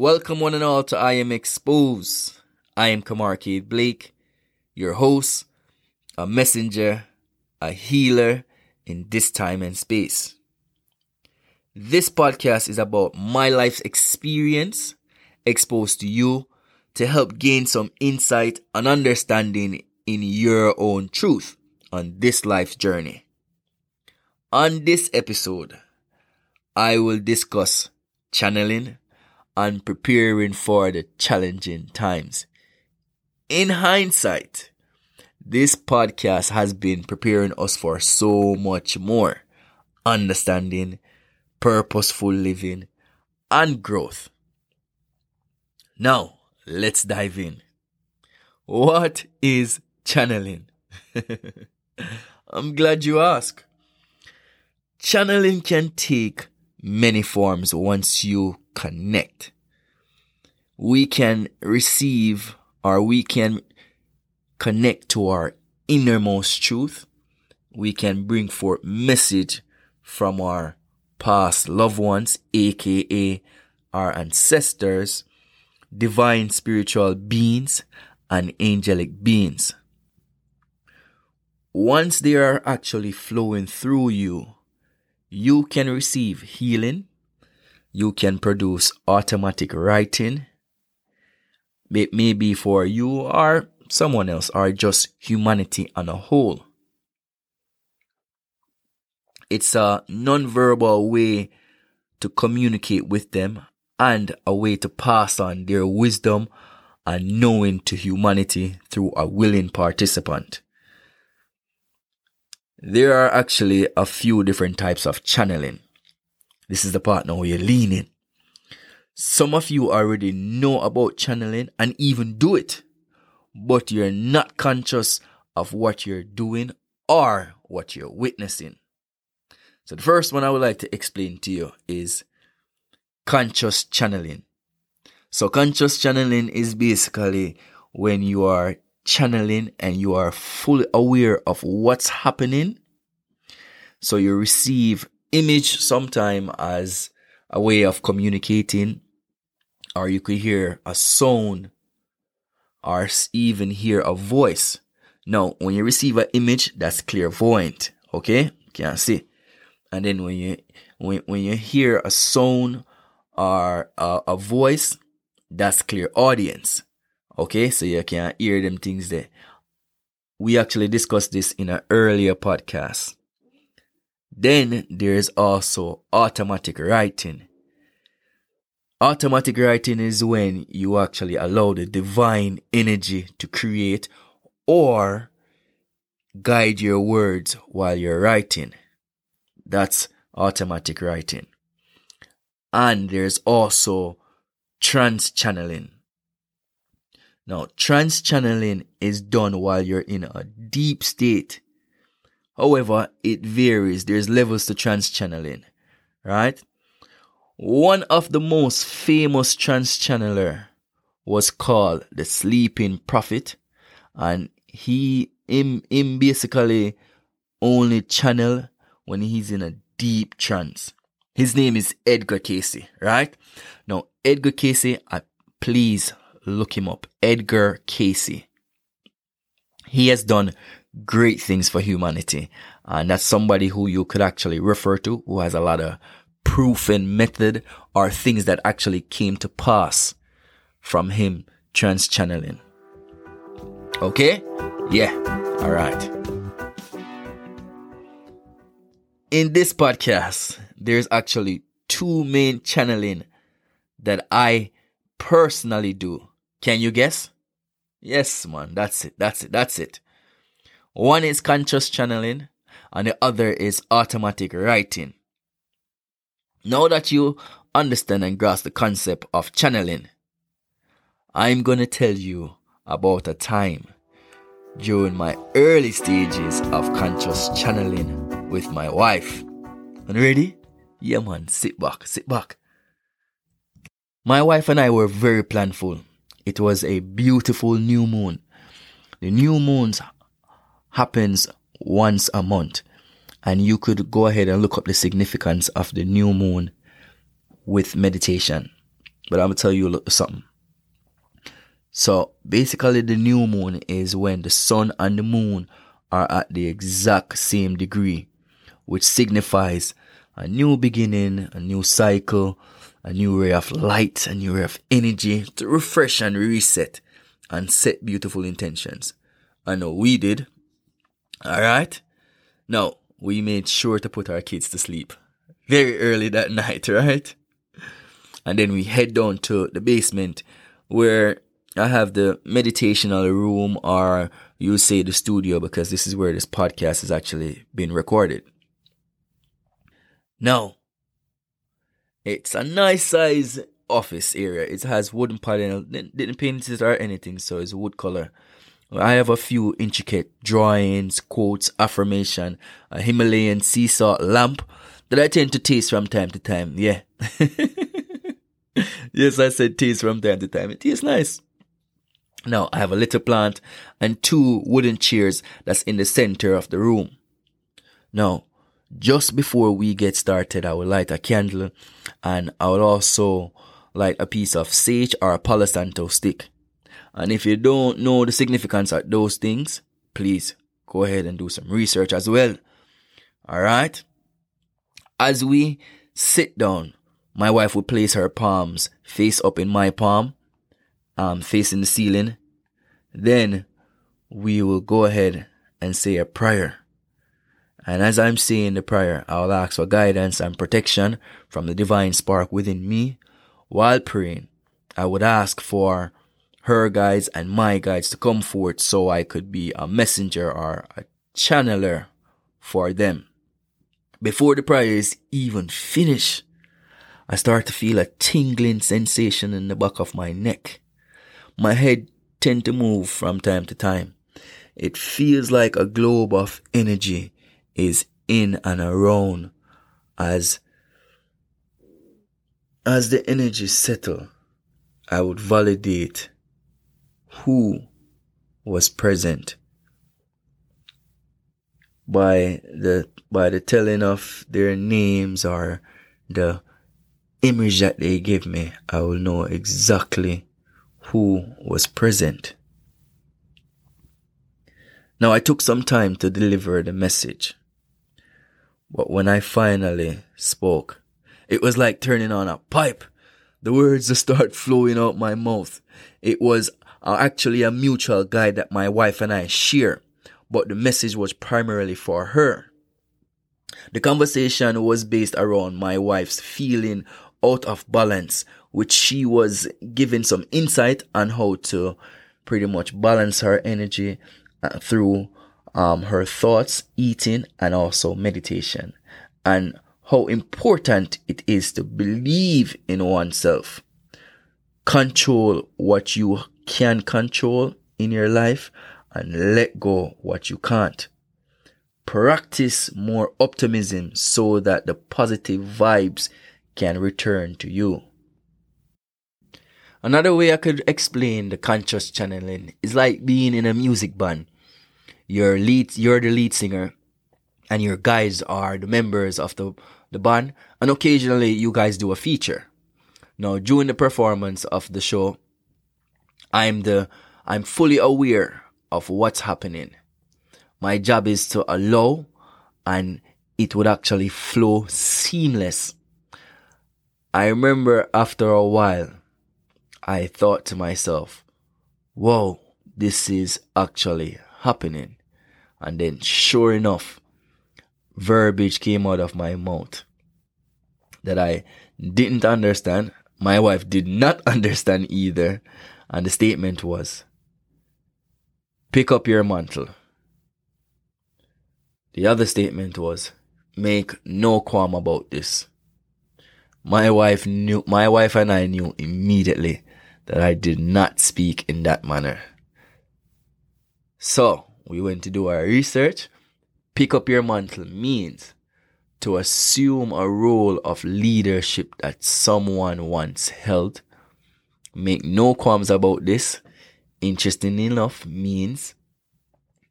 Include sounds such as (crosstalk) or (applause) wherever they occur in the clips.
Welcome one and all to I Am Exposed. I am Kamar Cade Blake, your host, a messenger, a healer in this time and space. This podcast is about my life's experience exposed to you to help gain some insight and understanding in your own truth on this life's journey. On this episode, I will discuss channeling and preparing for the challenging times. In hindsight, this podcast has been preparing us for so much more understanding, purposeful living, and growth. Now, let's dive in. What is channeling? (laughs) I'm glad you asked. Channeling can take many forms once you connect. We can receive or we can connect to our innermost truth. We can bring forth message from our past loved ones, aka our ancestors, divine spiritual beings, and angelic beings. Once they are actually flowing through you, you can receive healing, you can produce automatic writing. It may be for you or someone else or just humanity on a whole. It's a non-verbal way to communicate with them and a way to pass on their wisdom and knowing to humanity through a willing participant. There are actually a few different types of channeling. This is the part now where you're leaning. Some of you already know about channeling and even do it, but you're not conscious of what you're doing or what you're witnessing. So the first one I would like to explain to you is conscious channeling. So conscious channeling is basically when you are channeling and you are fully aware of what's happening. So you receive image sometime as a way of communicating, or you could hear a sound, or even hear a voice. Now, when you receive an image, that's clairvoyant. Okay, can I see. And then when you when when you hear a sound or a, a voice, that's clairaudience. Okay, so you can hear them things there. We actually discussed this in an earlier podcast. Then there's also automatic writing. Automatic writing is when you actually allow the divine energy to create or guide your words while you're writing. That's automatic writing. And there's also trance channeling. Now, trance channeling is done while you're in a deep state However, it varies. There's levels to trance channeling, right? One of the most famous trance channeler was called the Sleeping Prophet, and he him, him basically only channel when he's in a deep trance. His name is Edgar Cayce, right? Now, Edgar Cayce, uh, please look him up. Edgar Cayce. He has done great things for humanity. And that's somebody who you could actually refer to, who has a lot of proof and method or things that actually came to pass from him trance channeling. Okay? Yeah. All right. In this podcast, there's actually two main channeling that I personally do. Can you guess? Yes, man. That's it. That's it. That's it. One is conscious channeling and the other is automatic writing. Now that you understand and grasp the concept of channeling, I'm going to tell you about a time during my early stages of conscious channeling with my wife. And ready? Yeah, man, sit back, sit back. My wife and I were very planful. It was a beautiful new moon. The new moons happens once a month. And you could go ahead and look up the significance of the new moon with meditation. but I'm gonna tell you something. So basically, the new moon is when the sun and the moon are at the exact same degree, which signifies a new beginning, a new cycle, a new ray of light, a new ray of energy to refresh and reset and set beautiful intentions. I know we did. All right. Now, we made sure to put our kids to sleep very early that (laughs) night, right? And then we head down to the basement where I have the meditational room or you say the studio because this is where this podcast is actually being recorded. Now, it's a nice size office area. It has wooden panel, didn't paint it or anything, so it's wood color. I have a few intricate drawings, quotes, affirmation, a Himalayan sea salt lamp that I tend to taste from time to time. Yeah. (laughs) yes, I said taste from time to time. It tastes nice. Now, I have a little plant and two wooden chairs that's in the center of the room. Now, just before we get started, I will light a candle and I will also light a piece of sage or a Palo Santo stick. And if you don't know the significance of those things, please go ahead and do some research as well. Alright? As we sit down, my wife will place her palms face up in my palm, um, facing the ceiling. Then we will go ahead and say a prayer. And as I'm saying the prayer, I'll ask for guidance and protection from the divine spark within me. While praying, I would ask for her guides and my guides to come forth so I could be a messenger or a channeler for them. Before the prayer is even finished, I start to feel a tingling sensation in the back of my neck. My head tend to move from time to time. It feels like a globe of energy is in and around as as the energy settle I would validate who was present by the by the telling of their names or the image that they give me I will know exactly who was present now I took some time to deliver the message but when I finally spoke, it was like turning on a pipe. The words just start (laughs) flowing out my mouth. It was uh, actually a mutual guide that my wife and I share, but the message was primarily for her. The conversation was based around my wife's feeling out of balance, which she was giving some insight on how to pretty much balance her energy uh, through um, her thoughts, eating, and also meditation, and how important it is to believe in oneself, control what you can control in your life, and let go what you can't. Practice more optimism so that the positive vibes can return to you. Another way I could explain the conscious channeling is like being in a music band your lead you're the lead singer and your guys are the members of the the band and occasionally you guys do a feature now during the performance of the show i'm the i'm fully aware of what's happening. My job is to allow and it would actually flow seamless. I remember after a while i thought to myself whoa this is actually happening. And then, sure enough, verbiage came out of my mouth that I didn't understand. My wife did not (laughs) understand either. And the statement was, pick up your mantle. The other statement was, make no qualm about this. My wife knew, my wife and I knew immediately that I did not speak in that manner. So, we went to do our research. Pick up your mantle means to assume a role of leadership that someone once held. Make no qualms about this. Interesting enough means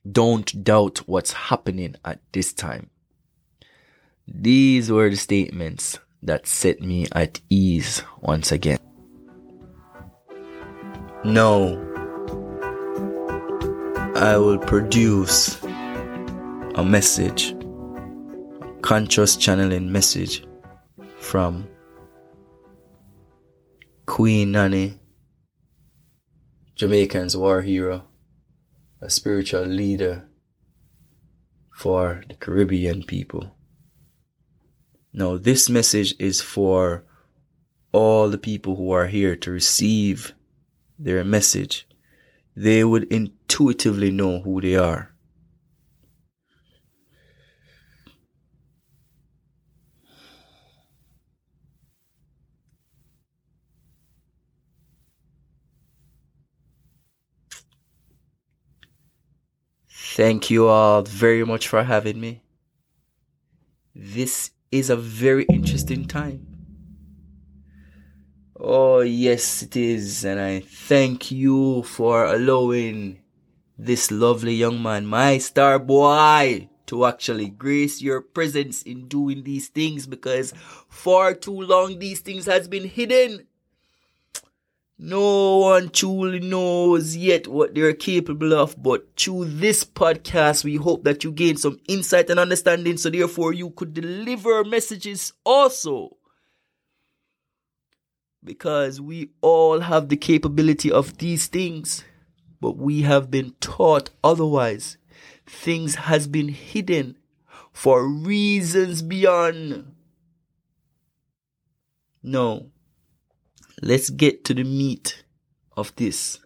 don't doubt what's happening at this time. These were the statements that set me at ease once again. No, I will produce a message, conscious channeling message from Queen Nanny, Jamaican's war hero, a spiritual leader for the Caribbean people. Now, this message is for all the people who are here to receive their message. They would intuitively know who they are. Thank you all very much for having me. This is a very interesting time. Oh, yes, it is. And I thank you for allowing this lovely young man, my star boy, to actually grace your presence in doing these things because for too long these things has been hidden. No one truly knows yet what they're capable of, but through this podcast, we hope that you gain some insight and understanding so therefore you could deliver messages also. Because we all have the capability of these things, but we have been taught otherwise. Things has been hidden for reasons beyond. No let's get to the meat of this.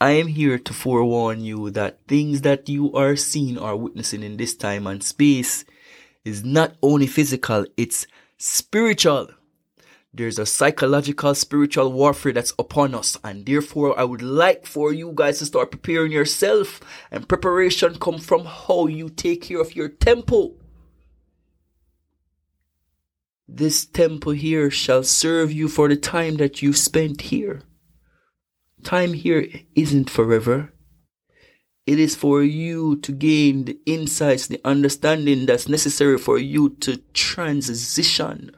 I am here to forewarn you that things that you are seeing or witnessing in this time and space is not only physical, it's spiritual. There's a psychological, spiritual warfare that's upon us, and therefore, I would like for you guys to start preparing yourself. And preparation come from how you take care of your temple. This temple here shall serve you for the time that you spent here. Time here isn't forever. It is for you to gain the insights, the understanding that's necessary for you to transition.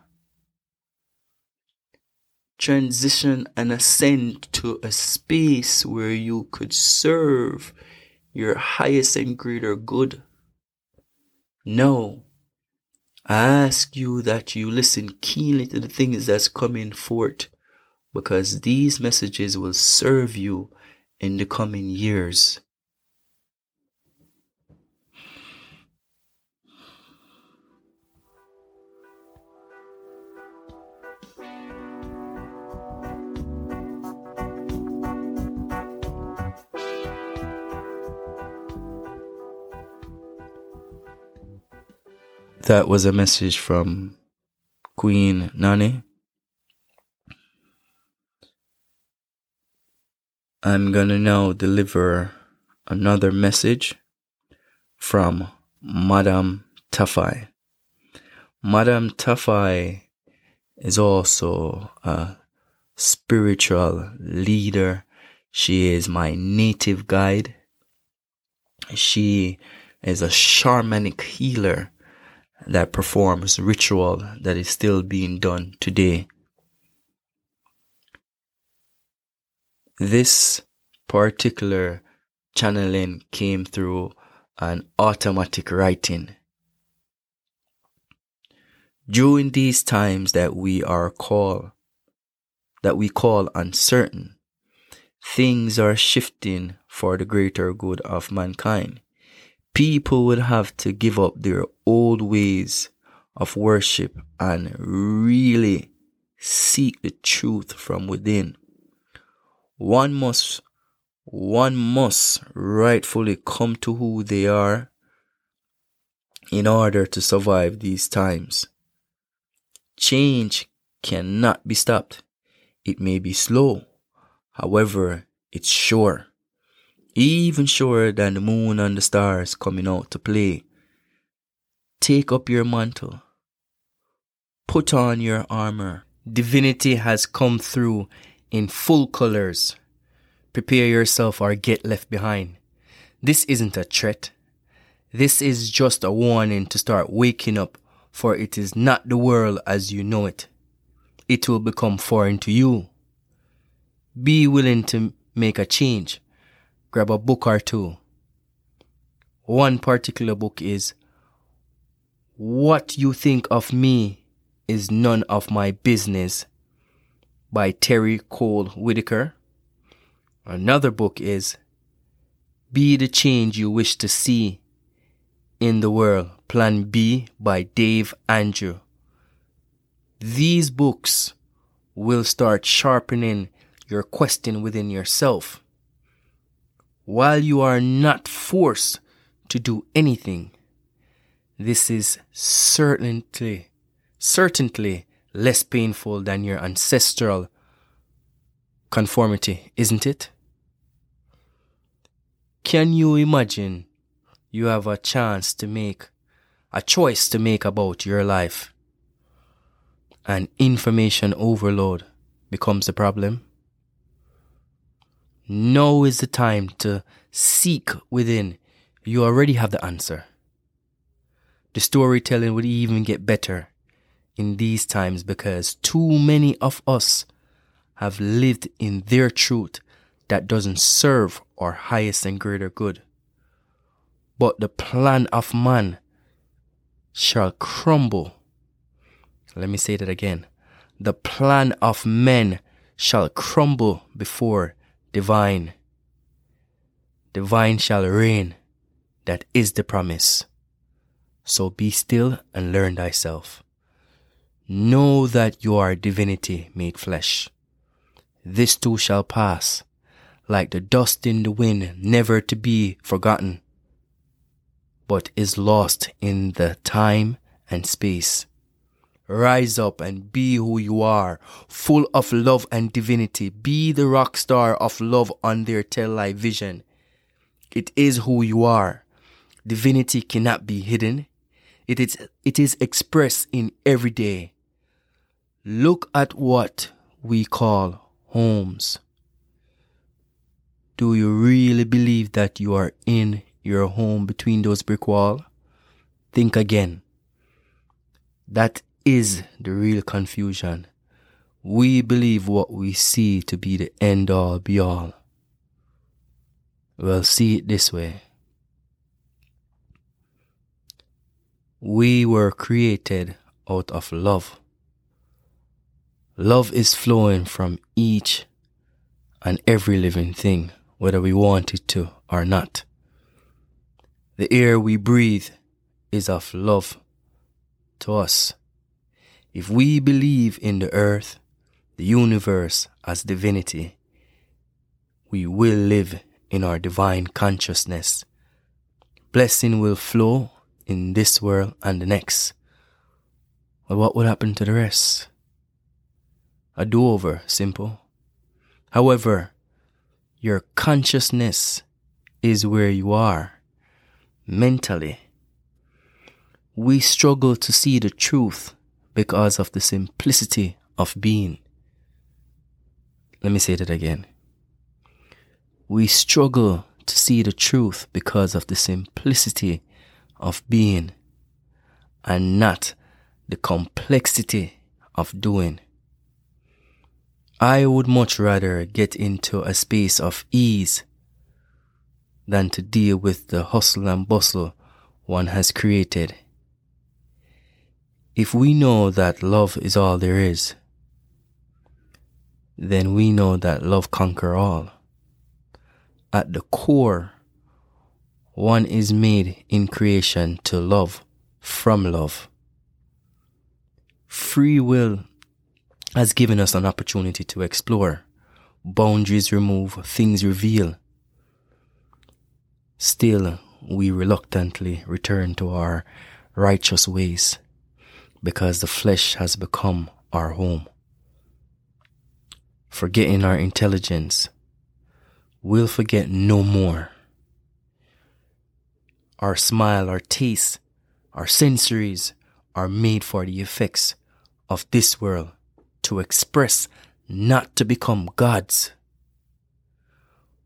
Transition and ascend to a space where you could serve your highest and greater good. No, I ask you that you listen keenly to the things that's coming forth because these messages will serve you in the coming years. That was a message from Queen Nanny. I'm gonna now deliver another message from Madame Tafai. Madame Tafai is also a spiritual leader. She is my native guide. She is a shamanic healer that performs ritual that is still being done today. This particular channeling came through an automatic writing. During these times that we are call that we call uncertain, things are shifting for the greater good of mankind people would have to give up their old ways of worship and really seek the truth from within. One must one must rightfully come to who they are in order to survive these times. Change cannot be stopped. It may be slow, however, it's sure even surer than the moon and the stars coming out to play. Take up your mantle. Put on your armor. Divinity has come through in full colors. Prepare yourself or get left behind. This isn't a threat. This is just a warning to start waking up, for it is not the world as you know it. It will become foreign to you. Be willing to make a change. Grab a book or two. One particular book is What You Think of Me is None of My Business by Terry Cole Whittaker. Another book is Be the Change You Wish to See in the World, Plan Be by Dave Andrew. These books will start sharpening your question within yourself. While you are not forced to do anything, this is certainly, certainly less painful than your ancestral conformity, isn't it? Can you imagine you have a chance to make a choice to make about your life? and information overload becomes a problem. Now is the time to seek within. You already have the answer. The storytelling would even get better in these times because too many of us have lived in their truth that doesn't serve our highest and greater good. But the plan of man shall crumble let me say that again. The plan of men shall crumble before divine. Divine shall reign. That is the promise. So be still and learn thyself. Know that you are divinity made flesh. This too shall pass, like the dust in the wind, never to be forgotten, but is lost in the time and space. Rise up and be who you are, full of love and divinity. Be the rock star of love on their tell life vision. It is who you are. Divinity cannot be hidden. It is, it is expressed in every day. Look at what we call homes. Do you really believe that you are in your home between those brick walls? Think again. That is the real confusion. We believe what we see to be the end all be all. Well, see it this way. We were created out of love. Love is flowing from each and every living thing, whether we want it to or not. The air we breathe is of love to us. If we believe in the earth, the universe as divinity, we will live in our divine consciousness. Blessing will flow in this world and the next. Well, what would happen to the rest? A do over, simple. However, your consciousness is where you are mentally. We struggle to see the truth because of the simplicity of being. Let me say that again. We struggle to see the truth because of the simplicity of being and not the complexity of doing. I would much rather get into a space of ease than to deal with the hustle and bustle one has created if we know that love is all there is, then we know that love conquer all. At the core, one is made in creation to love from love. Free will has given us an opportunity to explore. Boundaries remove, things reveal. Still, we reluctantly return to our righteous ways because the flesh has become our home. Forgetting our intelligence, we'll forget no more. Our smile, our taste, our sensories are made for the effects of this world to express, not to become gods.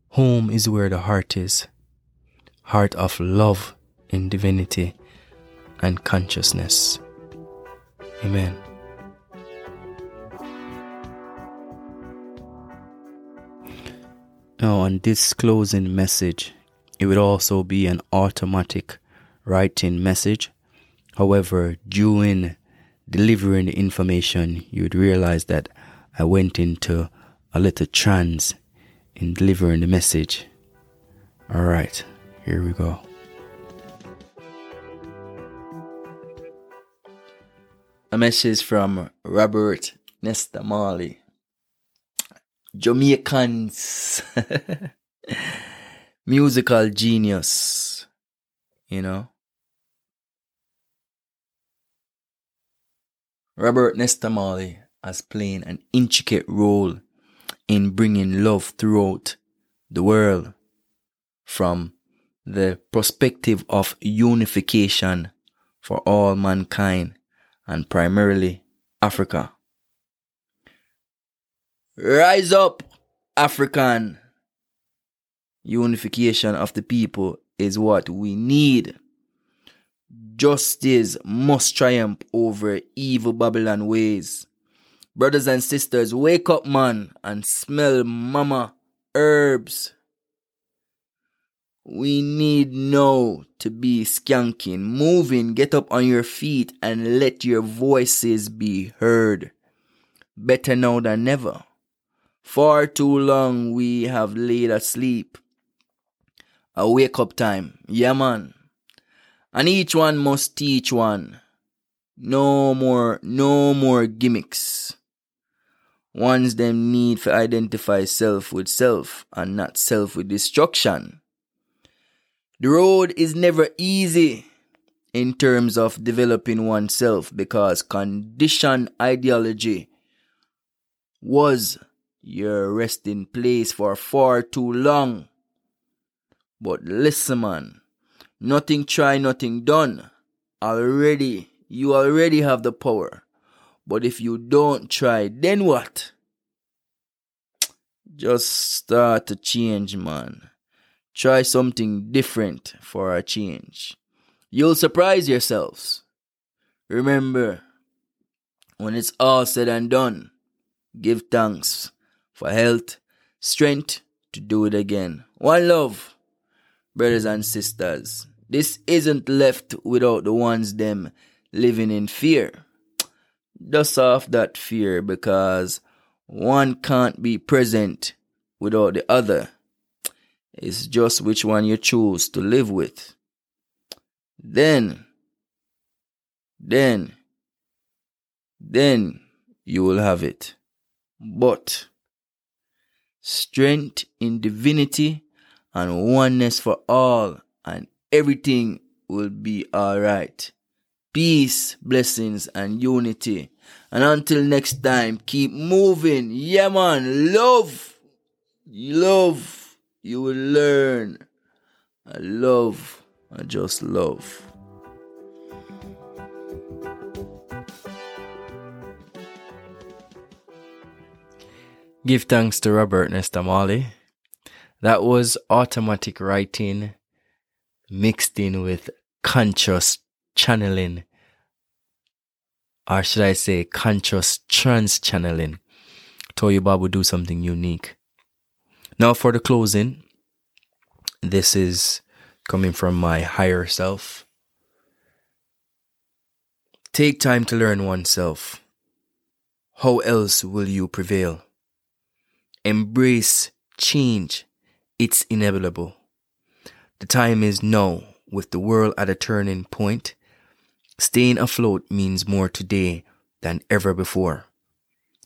Home is where the heart is, heart of love in divinity and consciousness. Amen. Now, on this closing message, it would also be an automatic writing message. However, during delivering the information, you would realize that I went into a little trance in delivering the message. All right, here we go. A message from Robert Nesta Marley. Jamaicans. (laughs) Musical genius. You know? Robert Nesta Marley has played an intricate role in bringing love throughout the world from the perspective of unification for all mankind and primarily Africa. Rise up, African. Unification of the people is what we need. Justice must triumph over evil Babylon ways. Brothers and sisters, wake up, man, and smell mama herbs. We need now to be skanking, moving, get up on your feet and let your voices be heard. Better now than never. Far too long we have laid asleep. A wake up time, yeah man. And each one must teach one. No more, no more gimmicks. One's them need to identify self with self and not self with destruction. The road is never easy in terms of developing oneself because conditioned ideology was your resting place for far too long. But listen, man, nothing try, nothing done. Already, you already have the power. But if you don't try, then what? Just start to change, man. Try something different for a change. You'll surprise yourselves. Remember, when it's all said and done, give thanks for health, strength to do it again. One love, brothers and sisters. This isn't left without the ones them living in fear dust off that fear because one can't be present without the other. It's just which one you choose to live with. Then, then, then you will have it. But strength in divinity and oneness for all, and everything will be alright peace, blessings, and unity. And until next time, keep moving. Yeah, man. Love. Love. You will learn. I love. I just love. Give thanks to Robert Nesta Marley. That was automatic writing mixed in with conscious channeling, or should I say, conscious trance channeling. Toyo Bob will do something unique. Now, for the closing, this is coming from my higher self. Take time to learn oneself. How else will you prevail? Embrace change. It's inevitable. The time is now, with the world at a turning point. Staying afloat means more today than ever before.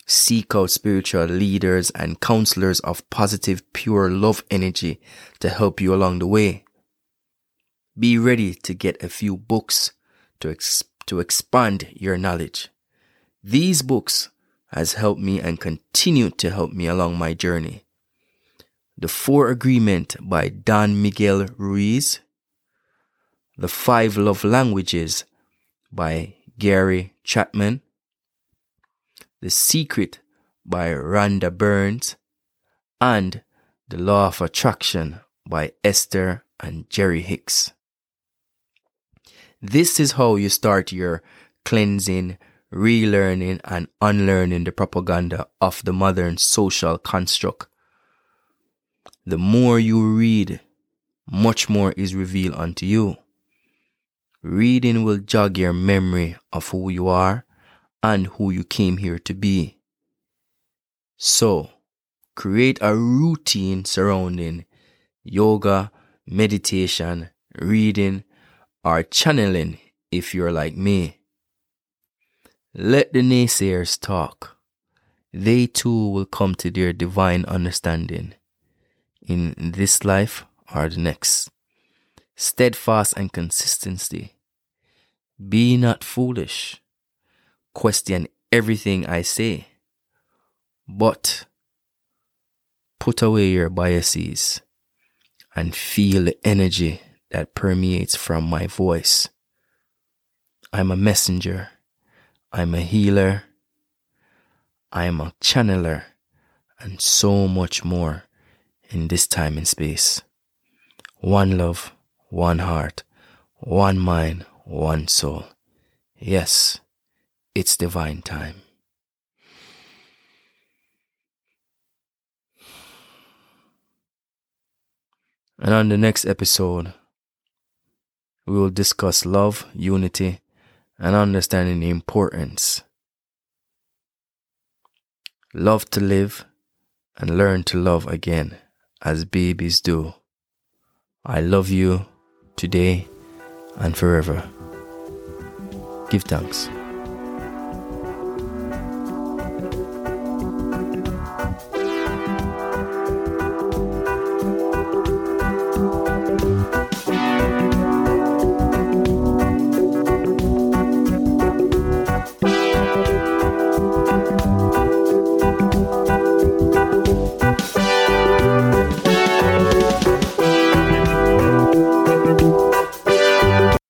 Seek out spiritual leaders and counselors of positive, pure love energy to help you along the way. Be ready to get a few books to, ex- to expand your knowledge. These books has helped me and continue to help me along my journey. The Four Agreement by Don Miguel Ruiz. The Five Love Languages by Gary Chapman, The Secret by Rhonda Burns, and The Law of Attraction by Esther and Jerry Hicks. This is how you start your cleansing, relearning, and unlearning the propaganda of the modern social construct. the more you read, much more is revealed unto you. Reading will jog your memory of who you are and who you came here to be. So, create a routine surrounding yoga, meditation, reading, or channeling if you're like me. Let the naysayers talk. They too will come to their divine understanding in this life or the next. Steadfast and consistency. Be not foolish. Question everything I say. But put away your biases and feel the energy that permeates from my voice. I'm a messenger. I'm a healer. I'm a channeler and so much more in this time and space. One love, one heart, one mind, one soul. Yes, it's divine time. And on the next episode, we will discuss love, unity, and understanding the importance. Love to live and learn to love again as babies do. I love you today and forever. Give thanks.